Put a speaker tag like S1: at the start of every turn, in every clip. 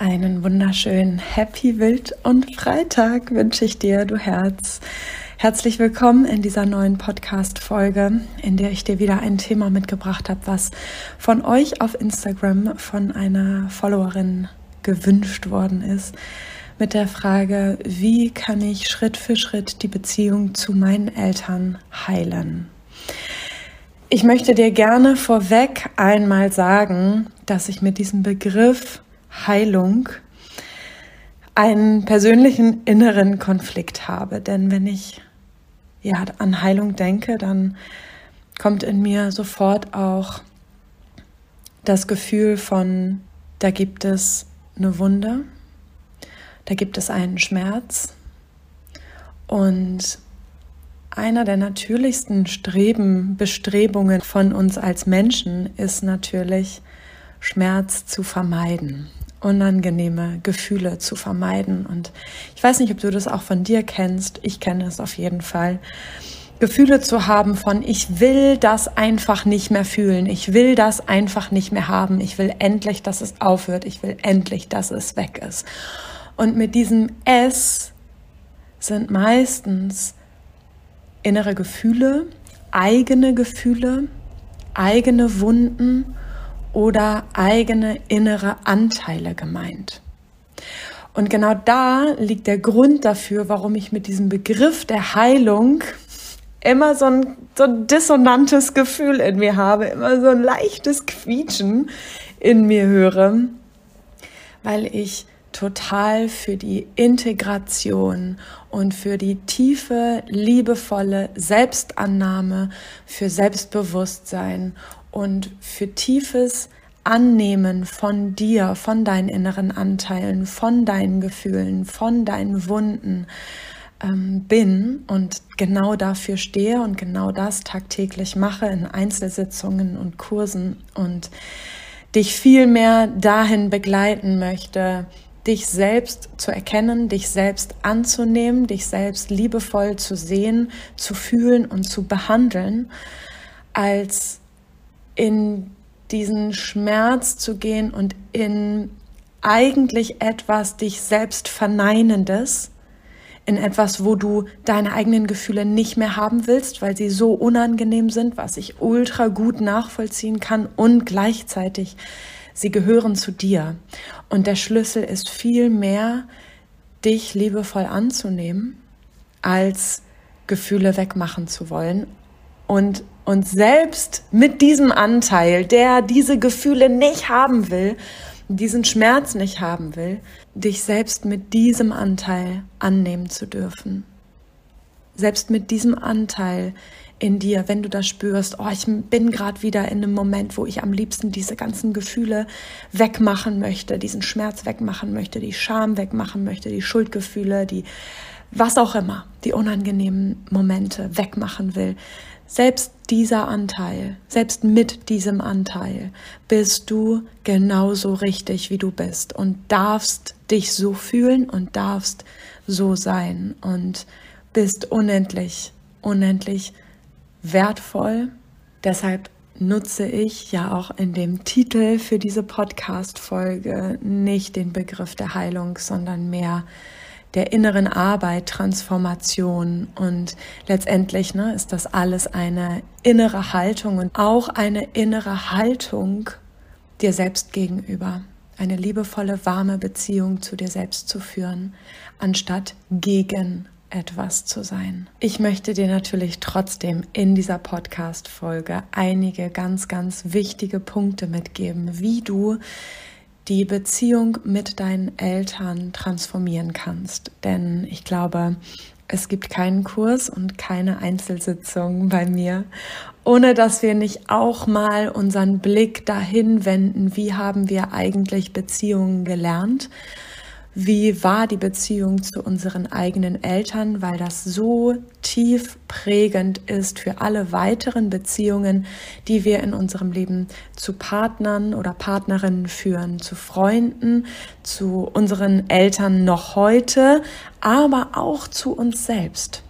S1: Einen wunderschönen Happy Wild und Freitag wünsche ich dir, du Herz. Herzlich willkommen in dieser neuen Podcast-Folge, in der ich dir wieder ein Thema mitgebracht habe, was von euch auf Instagram von einer Followerin gewünscht worden ist, mit der Frage, wie kann ich Schritt für Schritt die Beziehung zu meinen Eltern heilen? Ich möchte dir gerne vorweg einmal sagen, dass ich mit diesem Begriff Heilung einen persönlichen inneren Konflikt habe. Denn wenn ich ja, an Heilung denke, dann kommt in mir sofort auch das Gefühl von, da gibt es eine Wunde, da gibt es einen Schmerz und einer der natürlichsten Streben, Bestrebungen von uns als Menschen ist natürlich, Schmerz zu vermeiden unangenehme Gefühle zu vermeiden. Und ich weiß nicht, ob du das auch von dir kennst. Ich kenne es auf jeden Fall. Gefühle zu haben von, ich will das einfach nicht mehr fühlen, ich will das einfach nicht mehr haben, ich will endlich, dass es aufhört, ich will endlich, dass es weg ist. Und mit diesem S sind meistens innere Gefühle, eigene Gefühle, eigene Wunden oder eigene innere Anteile gemeint. Und genau da liegt der Grund dafür, warum ich mit diesem Begriff der Heilung immer so ein, so ein dissonantes Gefühl in mir habe, immer so ein leichtes Quietschen in mir höre, weil ich total für die Integration und für die tiefe, liebevolle Selbstannahme, für Selbstbewusstsein und für tiefes Annehmen von dir, von deinen inneren Anteilen, von deinen Gefühlen, von deinen Wunden ähm, bin und genau dafür stehe und genau das tagtäglich mache in Einzelsitzungen und Kursen und dich viel mehr dahin begleiten möchte, dich selbst zu erkennen, dich selbst anzunehmen, dich selbst liebevoll zu sehen, zu fühlen und zu behandeln, als in diesen Schmerz zu gehen und in eigentlich etwas dich selbst verneinendes, in etwas, wo du deine eigenen Gefühle nicht mehr haben willst, weil sie so unangenehm sind, was ich ultra gut nachvollziehen kann und gleichzeitig sie gehören zu dir. Und der Schlüssel ist viel mehr, dich liebevoll anzunehmen, als Gefühle wegmachen zu wollen und und selbst mit diesem Anteil, der diese Gefühle nicht haben will, diesen Schmerz nicht haben will, dich selbst mit diesem Anteil annehmen zu dürfen. Selbst mit diesem Anteil in dir, wenn du das spürst, oh, ich bin gerade wieder in einem Moment, wo ich am liebsten diese ganzen Gefühle wegmachen möchte, diesen Schmerz wegmachen möchte, die Scham wegmachen möchte, die Schuldgefühle, die was auch immer, die unangenehmen Momente wegmachen will, selbst dieser Anteil, selbst mit diesem Anteil bist du genauso richtig, wie du bist und darfst dich so fühlen und darfst so sein und bist unendlich, unendlich wertvoll. Deshalb nutze ich ja auch in dem Titel für diese Podcast-Folge nicht den Begriff der Heilung, sondern mehr der inneren Arbeit, Transformation und letztendlich ne, ist das alles eine innere Haltung und auch eine innere Haltung dir selbst gegenüber, eine liebevolle, warme Beziehung zu dir selbst zu führen, anstatt gegen etwas zu sein. Ich möchte dir natürlich trotzdem in dieser Podcast-Folge einige ganz, ganz wichtige Punkte mitgeben, wie du die Beziehung mit deinen Eltern transformieren kannst. Denn ich glaube, es gibt keinen Kurs und keine Einzelsitzung bei mir, ohne dass wir nicht auch mal unseren Blick dahin wenden, wie haben wir eigentlich Beziehungen gelernt wie war die Beziehung zu unseren eigenen Eltern, weil das so tief prägend ist für alle weiteren Beziehungen, die wir in unserem Leben zu Partnern oder Partnerinnen führen, zu Freunden, zu unseren Eltern noch heute, aber auch zu uns selbst.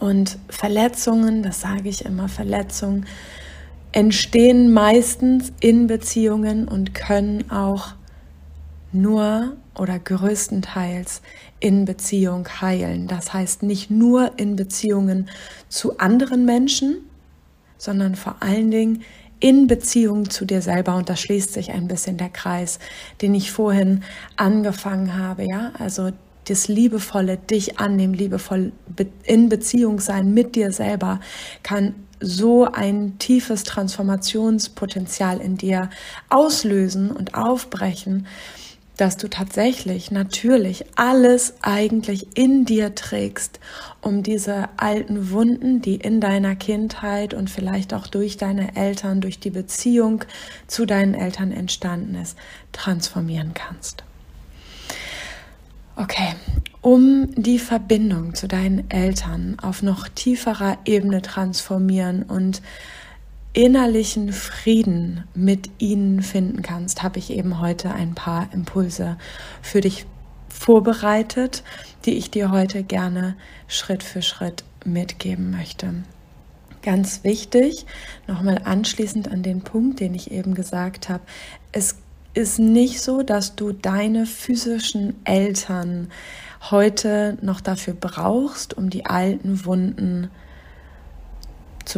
S1: Und Verletzungen, das sage ich immer, Verletzungen entstehen meistens in Beziehungen und können auch nur oder größtenteils in Beziehung heilen. Das heißt nicht nur in Beziehungen zu anderen Menschen, sondern vor allen Dingen in Beziehung zu dir selber. Und da schließt sich ein bisschen der Kreis, den ich vorhin angefangen habe. Ja, also das liebevolle dich annehmen, liebevoll in Beziehung sein mit dir selber kann so ein tiefes Transformationspotenzial in dir auslösen und aufbrechen, dass du tatsächlich natürlich alles eigentlich in dir trägst, um diese alten Wunden, die in deiner Kindheit und vielleicht auch durch deine Eltern, durch die Beziehung zu deinen Eltern entstanden ist, transformieren kannst. Okay, um die Verbindung zu deinen Eltern auf noch tieferer Ebene transformieren und innerlichen Frieden mit ihnen finden kannst, habe ich eben heute ein paar Impulse für dich vorbereitet, die ich dir heute gerne Schritt für Schritt mitgeben möchte. Ganz wichtig, nochmal anschließend an den Punkt, den ich eben gesagt habe, es ist nicht so, dass du deine physischen Eltern heute noch dafür brauchst, um die alten Wunden zu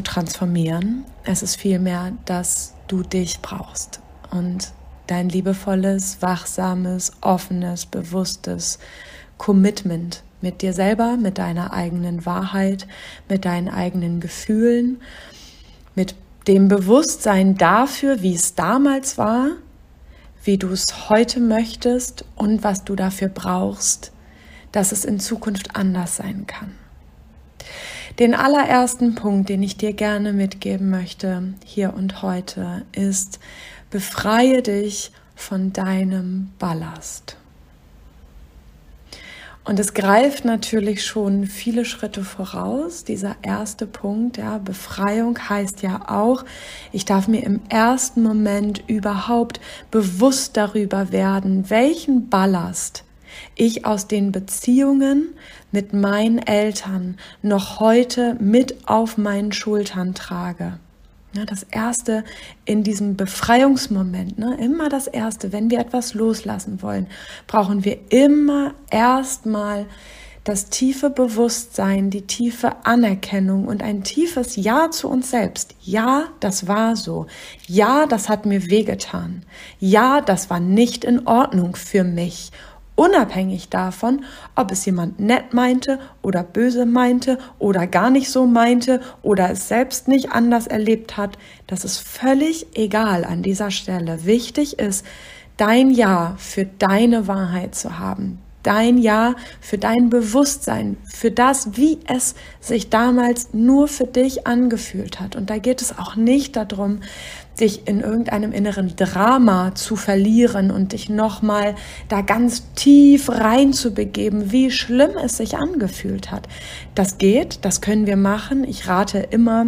S1: transformieren. Es ist vielmehr, dass du dich brauchst und dein liebevolles, wachsames, offenes, bewusstes Commitment mit dir selber, mit deiner eigenen Wahrheit, mit deinen eigenen Gefühlen, mit dem Bewusstsein dafür, wie es damals war wie du es heute möchtest und was du dafür brauchst, dass es in Zukunft anders sein kann. Den allerersten Punkt, den ich dir gerne mitgeben möchte, hier und heute, ist, befreie dich von deinem Ballast. Und es greift natürlich schon viele Schritte voraus. Dieser erste Punkt, ja, Befreiung heißt ja auch, ich darf mir im ersten Moment überhaupt bewusst darüber werden, welchen Ballast ich aus den Beziehungen mit meinen Eltern noch heute mit auf meinen Schultern trage. Ja, das erste in diesem Befreiungsmoment, ne, immer das erste, wenn wir etwas loslassen wollen, brauchen wir immer erstmal das tiefe Bewusstsein, die tiefe Anerkennung und ein tiefes Ja zu uns selbst. Ja, das war so. Ja, das hat mir wehgetan. Ja, das war nicht in Ordnung für mich unabhängig davon, ob es jemand nett meinte oder böse meinte oder gar nicht so meinte oder es selbst nicht anders erlebt hat, das ist völlig egal an dieser Stelle. Wichtig ist, dein Ja für deine Wahrheit zu haben, dein Ja für dein Bewusstsein, für das, wie es sich damals nur für dich angefühlt hat. Und da geht es auch nicht darum, sich in irgendeinem inneren Drama zu verlieren und dich nochmal da ganz tief rein zu begeben, wie schlimm es sich angefühlt hat. Das geht, das können wir machen. Ich rate immer,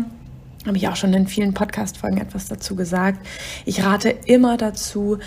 S1: habe ich auch schon in vielen Podcast-Folgen etwas dazu gesagt, ich rate immer dazu,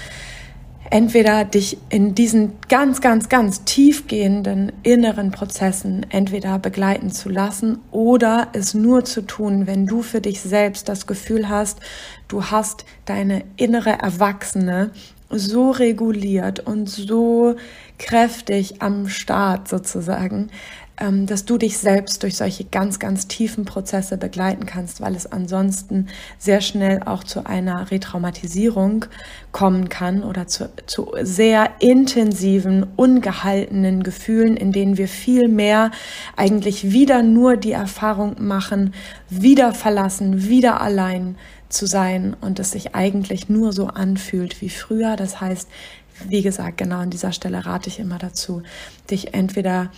S1: entweder dich in diesen ganz, ganz, ganz tiefgehenden inneren Prozessen entweder begleiten zu lassen oder es nur zu tun, wenn du für dich selbst das Gefühl hast, du hast deine innere Erwachsene so reguliert und so kräftig am Start sozusagen, dass du dich selbst durch solche ganz, ganz tiefen Prozesse begleiten kannst, weil es ansonsten sehr schnell auch zu einer Retraumatisierung kommen kann oder zu, zu sehr intensiven, ungehaltenen Gefühlen, in denen wir viel mehr eigentlich wieder nur die Erfahrung machen, wieder verlassen, wieder allein zu sein und es sich eigentlich nur so anfühlt wie früher. Das heißt, wie gesagt, genau an dieser Stelle rate ich immer dazu, dich entweder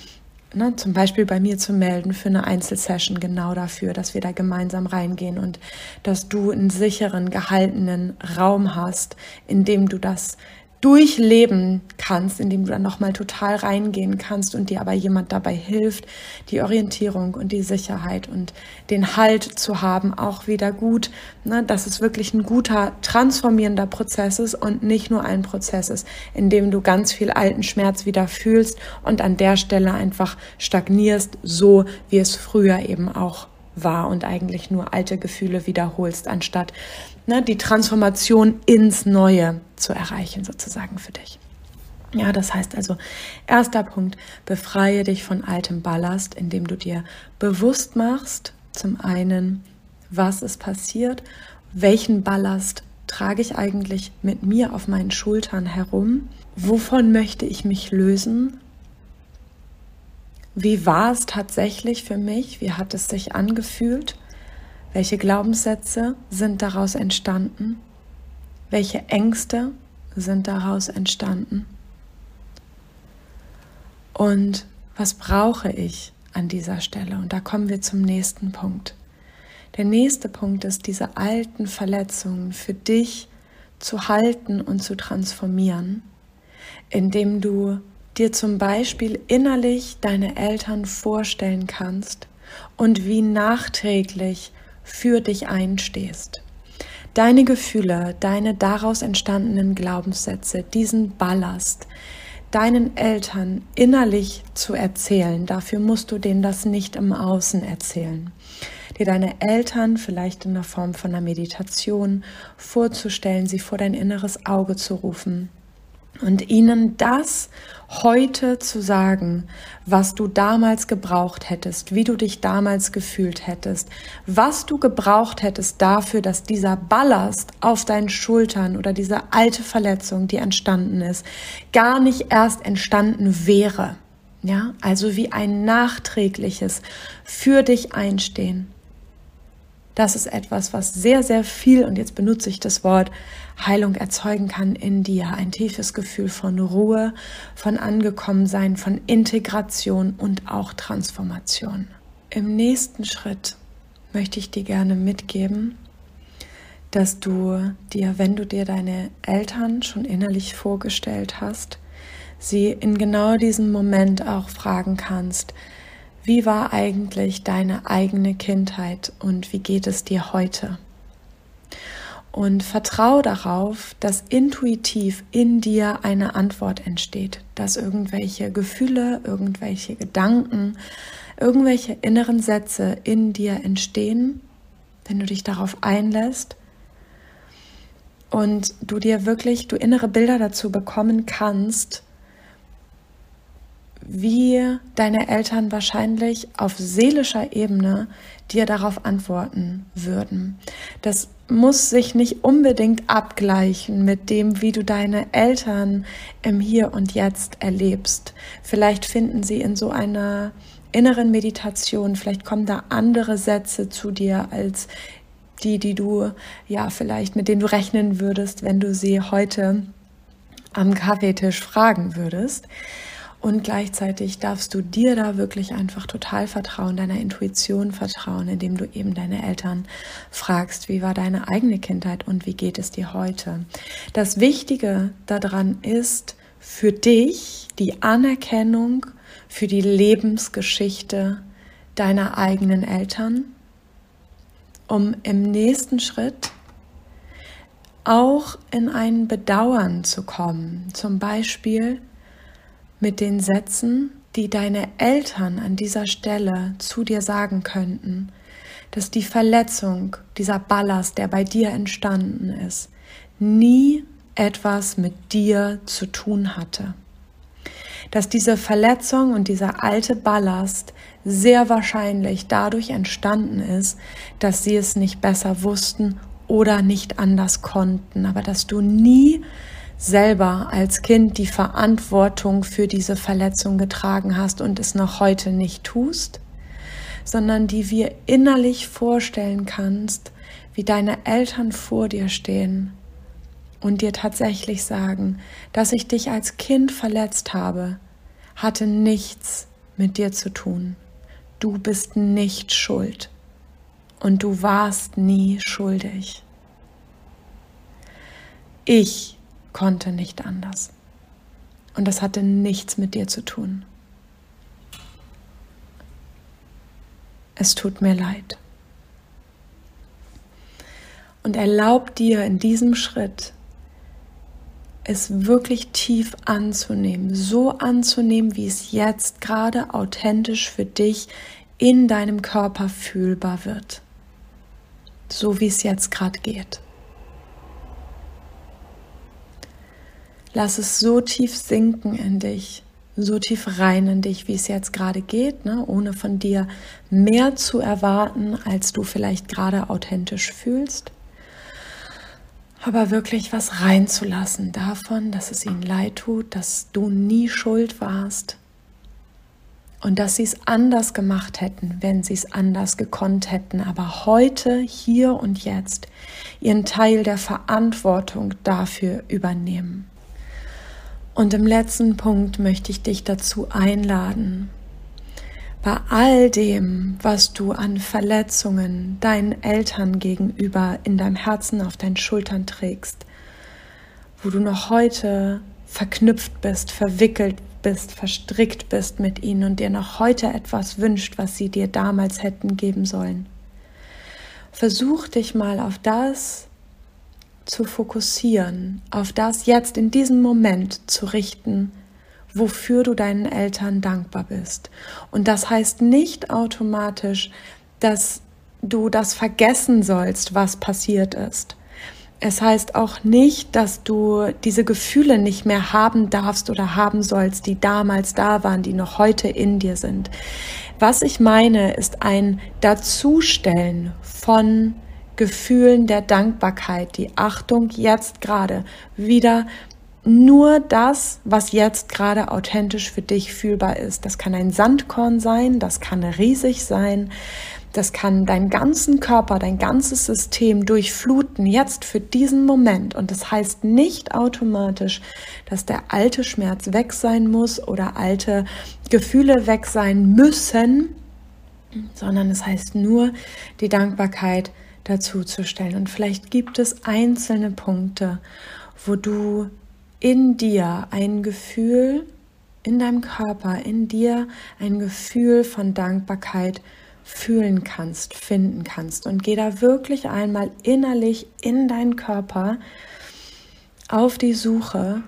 S1: ne, zum Beispiel bei mir zu melden für eine Einzelsession genau dafür, dass wir da gemeinsam reingehen und dass du einen sicheren, gehaltenen Raum hast, in dem du das durchleben kannst, indem du dann nochmal total reingehen kannst und dir aber jemand dabei hilft, die Orientierung und die Sicherheit und den Halt zu haben, auch wieder gut, ne, dass es wirklich ein guter, transformierender Prozess ist und nicht nur ein Prozess ist, in dem du ganz viel alten Schmerz wieder fühlst und an der Stelle einfach stagnierst, so wie es früher eben auch war und eigentlich nur alte Gefühle wiederholst, anstatt ne, die Transformation ins Neue zu erreichen, sozusagen für dich. Ja, das heißt also, erster Punkt, befreie dich von altem Ballast, indem du dir bewusst machst, zum einen, was ist passiert, welchen Ballast trage ich eigentlich mit mir auf meinen Schultern herum, wovon möchte ich mich lösen, wie war es tatsächlich für mich, wie hat es sich angefühlt, welche Glaubenssätze sind daraus entstanden, welche Ängste sind daraus entstanden. Und was brauche ich an dieser Stelle? Und da kommen wir zum nächsten Punkt. Der nächste Punkt ist, diese alten Verletzungen für dich zu halten und zu transformieren, indem du dir zum Beispiel innerlich deine Eltern vorstellen kannst und wie nachträglich für dich einstehst. Deine Gefühle, deine daraus entstandenen Glaubenssätze, diesen Ballast, deinen Eltern innerlich zu erzählen. Dafür musst du denen das nicht im Außen erzählen. Dir deine Eltern vielleicht in der Form von einer Meditation vorzustellen, sie vor dein inneres Auge zu rufen und ihnen das heute zu sagen, was du damals gebraucht hättest, wie du dich damals gefühlt hättest, was du gebraucht hättest dafür, dass dieser Ballast auf deinen Schultern oder diese alte Verletzung, die entstanden ist, gar nicht erst entstanden wäre. Ja, also wie ein nachträgliches für dich einstehen. Das ist etwas, was sehr, sehr viel, und jetzt benutze ich das Wort, Heilung erzeugen kann in dir. Ein tiefes Gefühl von Ruhe, von Angekommensein, von Integration und auch Transformation. Im nächsten Schritt möchte ich dir gerne mitgeben, dass du dir, wenn du dir deine Eltern schon innerlich vorgestellt hast, sie in genau diesem Moment auch fragen kannst, wie war eigentlich deine eigene Kindheit und wie geht es dir heute? Und vertraue darauf, dass intuitiv in dir eine Antwort entsteht, dass irgendwelche Gefühle, irgendwelche Gedanken, irgendwelche inneren Sätze in dir entstehen, wenn du dich darauf einlässt und du dir wirklich, du innere Bilder dazu bekommen kannst, wie deine Eltern wahrscheinlich auf seelischer Ebene dir darauf antworten würden. Das muss sich nicht unbedingt abgleichen mit dem, wie du deine Eltern im Hier und Jetzt erlebst. Vielleicht finden sie in so einer inneren Meditation, vielleicht kommen da andere Sätze zu dir als die, die du ja vielleicht mit denen du rechnen würdest, wenn du sie heute am Kaffeetisch fragen würdest. Und gleichzeitig darfst du dir da wirklich einfach total vertrauen, deiner Intuition vertrauen, indem du eben deine Eltern fragst, wie war deine eigene Kindheit und wie geht es dir heute. Das Wichtige daran ist für dich die Anerkennung für die Lebensgeschichte deiner eigenen Eltern, um im nächsten Schritt auch in ein Bedauern zu kommen. Zum Beispiel, mit den Sätzen, die deine Eltern an dieser Stelle zu dir sagen könnten, dass die Verletzung, dieser Ballast, der bei dir entstanden ist, nie etwas mit dir zu tun hatte. Dass diese Verletzung und dieser alte Ballast sehr wahrscheinlich dadurch entstanden ist, dass sie es nicht besser wussten oder nicht anders konnten, aber dass du nie selber als Kind die Verantwortung für diese Verletzung getragen hast und es noch heute nicht tust, sondern die wir innerlich vorstellen kannst, wie deine Eltern vor dir stehen und dir tatsächlich sagen, dass ich dich als Kind verletzt habe, hatte nichts mit dir zu tun. Du bist nicht schuld und du warst nie schuldig. Ich konnte nicht anders. Und das hatte nichts mit dir zu tun. Es tut mir leid. Und erlaub dir in diesem Schritt, es wirklich tief anzunehmen, so anzunehmen, wie es jetzt gerade authentisch für dich in deinem Körper fühlbar wird. So wie es jetzt gerade geht. Lass es so tief sinken in dich, so tief rein in dich, wie es jetzt gerade geht, ne? ohne von dir mehr zu erwarten, als du vielleicht gerade authentisch fühlst. Aber wirklich was reinzulassen davon, dass es ihnen leid tut, dass du nie schuld warst, und dass sie es anders gemacht hätten, wenn sie es anders gekonnt hätten, aber heute, hier und jetzt ihren Teil der Verantwortung dafür übernehmen. Und im letzten Punkt möchte ich dich dazu einladen, bei all dem, was du an Verletzungen deinen Eltern gegenüber in deinem Herzen auf deinen Schultern trägst, wo du noch heute verknüpft bist, verwickelt bist, verstrickt bist mit ihnen und dir noch heute etwas wünscht, was sie dir damals hätten geben sollen. Versuch dich mal auf das zu fokussieren, auf das jetzt in diesem Moment zu richten, wofür du deinen Eltern dankbar bist. Und das heißt nicht automatisch, dass du das vergessen sollst, was passiert ist. Es heißt auch nicht, dass du diese Gefühle nicht mehr haben darfst oder haben sollst, die damals da waren, die noch heute in dir sind. Was ich meine, ist ein Dazustellen von Gefühlen der Dankbarkeit, die Achtung jetzt gerade wieder nur das, was jetzt gerade authentisch für dich fühlbar ist. Das kann ein Sandkorn sein, das kann riesig sein, das kann deinen ganzen Körper, dein ganzes System durchfluten, jetzt für diesen Moment. Und das heißt nicht automatisch, dass der alte Schmerz weg sein muss oder alte Gefühle weg sein müssen, sondern es heißt nur, die Dankbarkeit dazu zu stellen. Und vielleicht gibt es einzelne Punkte, wo du in dir ein Gefühl, in deinem Körper, in dir ein Gefühl von Dankbarkeit fühlen kannst, finden kannst. Und geh da wirklich einmal innerlich in deinen Körper auf die Suche,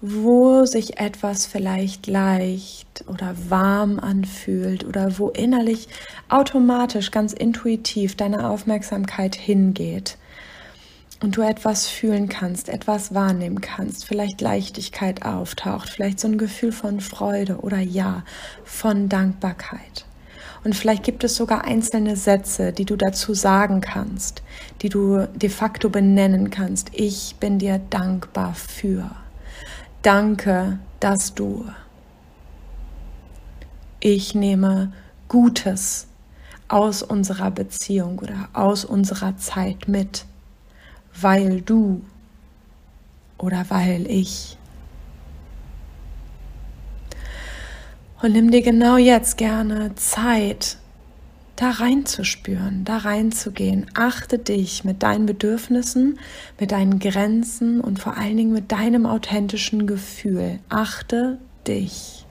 S1: wo sich etwas vielleicht leicht oder warm anfühlt oder wo innerlich automatisch, ganz intuitiv deine Aufmerksamkeit hingeht und du etwas fühlen kannst, etwas wahrnehmen kannst, vielleicht Leichtigkeit auftaucht, vielleicht so ein Gefühl von Freude oder ja, von Dankbarkeit. Und vielleicht gibt es sogar einzelne Sätze, die du dazu sagen kannst, die du de facto benennen kannst. Ich bin dir dankbar für. Danke, dass du. Ich nehme Gutes aus unserer Beziehung oder aus unserer Zeit mit, weil du oder weil ich. Und nimm dir genau jetzt gerne Zeit, da reinzuspüren, da reinzugehen. Achte dich mit deinen Bedürfnissen, mit deinen Grenzen und vor allen Dingen mit deinem authentischen Gefühl. Achte dich.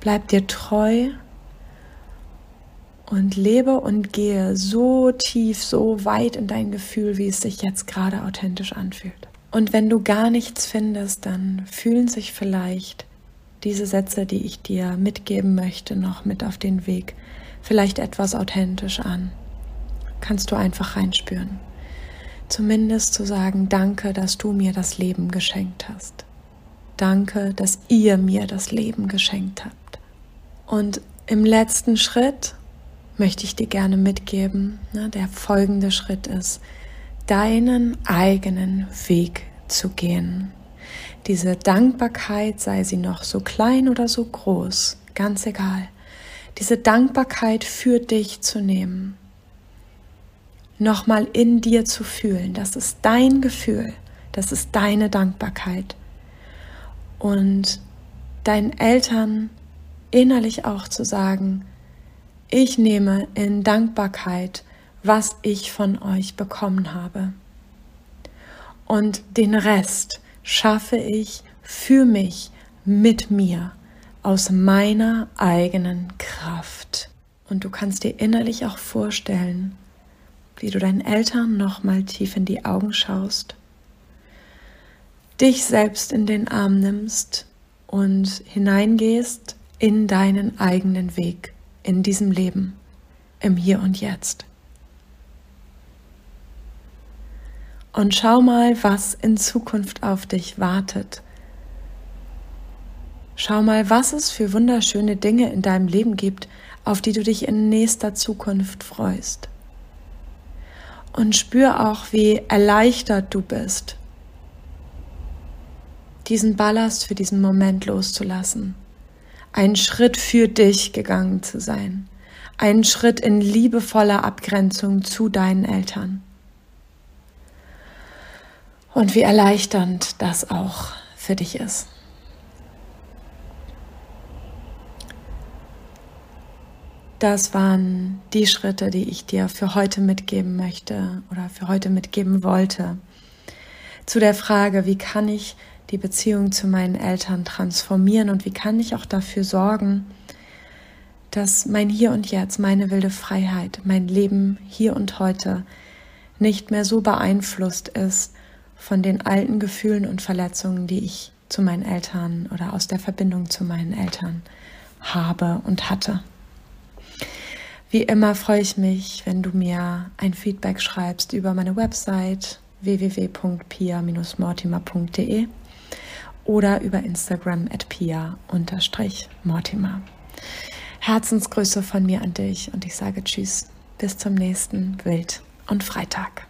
S1: Bleib dir treu und lebe und gehe so tief, so weit in dein Gefühl, wie es sich jetzt gerade authentisch anfühlt. Und wenn du gar nichts findest, dann fühlen sich vielleicht diese Sätze, die ich dir mitgeben möchte, noch mit auf den Weg, vielleicht etwas authentisch an. Kannst du einfach reinspüren. Zumindest zu sagen, danke, dass du mir das Leben geschenkt hast. Danke, dass ihr mir das Leben geschenkt habt. Und im letzten Schritt möchte ich dir gerne mitgeben, ne, der folgende Schritt ist, deinen eigenen Weg zu gehen. Diese Dankbarkeit, sei sie noch so klein oder so groß, ganz egal, diese Dankbarkeit für dich zu nehmen, nochmal in dir zu fühlen, das ist dein Gefühl, das ist deine Dankbarkeit. Und deinen Eltern innerlich auch zu sagen, ich nehme in Dankbarkeit, was ich von euch bekommen habe. Und den Rest, schaffe ich für mich mit mir aus meiner eigenen Kraft. Und du kannst dir innerlich auch vorstellen, wie du deinen Eltern nochmal tief in die Augen schaust, dich selbst in den Arm nimmst und hineingehst in deinen eigenen Weg in diesem Leben, im Hier und Jetzt. Und schau mal, was in Zukunft auf dich wartet. Schau mal, was es für wunderschöne Dinge in deinem Leben gibt, auf die du dich in nächster Zukunft freust. Und spür auch, wie erleichtert du bist, diesen Ballast für diesen Moment loszulassen, einen Schritt für dich gegangen zu sein, einen Schritt in liebevoller Abgrenzung zu deinen Eltern. Und wie erleichternd das auch für dich ist. Das waren die Schritte, die ich dir für heute mitgeben möchte oder für heute mitgeben wollte. Zu der Frage, wie kann ich die Beziehung zu meinen Eltern transformieren und wie kann ich auch dafür sorgen, dass mein Hier und Jetzt, meine wilde Freiheit, mein Leben hier und heute nicht mehr so beeinflusst ist von den alten Gefühlen und Verletzungen, die ich zu meinen Eltern oder aus der Verbindung zu meinen Eltern habe und hatte. Wie immer freue ich mich, wenn du mir ein Feedback schreibst über meine Website www.pia-mortimer.de oder über Instagram at pia-mortimer. Herzensgrüße von mir an dich und ich sage Tschüss, bis zum nächsten Wild und Freitag.